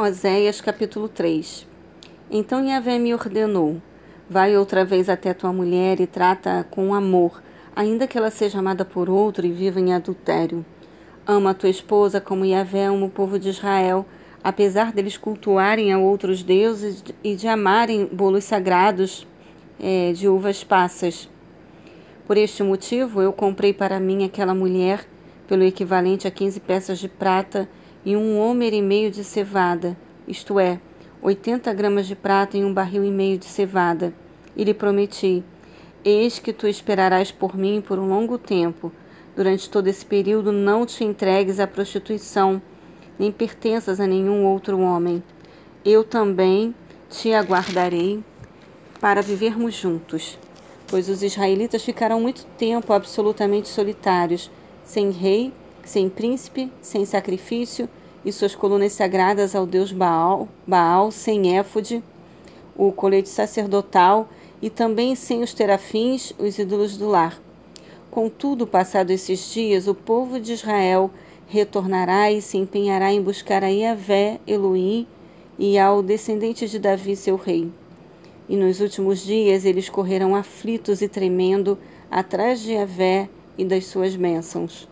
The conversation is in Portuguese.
Oséias capítulo 3 Então Yahvé me ordenou: Vai outra vez até tua mulher e trata-a com amor, ainda que ela seja amada por outro e viva em adultério. Ama a tua esposa como Yahvé ama o povo de Israel, apesar deles cultuarem a outros deuses e de amarem bolos sagrados é, de uvas passas. Por este motivo, eu comprei para mim aquela mulher pelo equivalente a quinze peças de prata e um homer e meio de cevada, isto é, oitenta gramas de prata em um barril e meio de cevada. E lhe prometi: Eis que tu esperarás por mim por um longo tempo. Durante todo esse período não te entregues à prostituição, nem pertenças a nenhum outro homem. Eu também te aguardarei para vivermos juntos. Pois os israelitas ficaram muito tempo absolutamente solitários, sem rei, sem príncipe, sem sacrifício, e suas colunas sagradas ao deus Baal, Baal sem éfode, o colete sacerdotal e também sem os terafins, os ídolos do lar. Contudo, passado esses dias, o povo de Israel retornará e se empenhará em buscar a Yahvé, Elohim, e ao descendente de Davi, seu rei. E nos últimos dias eles correrão aflitos e tremendo atrás de Yahvé e das suas bênçãos.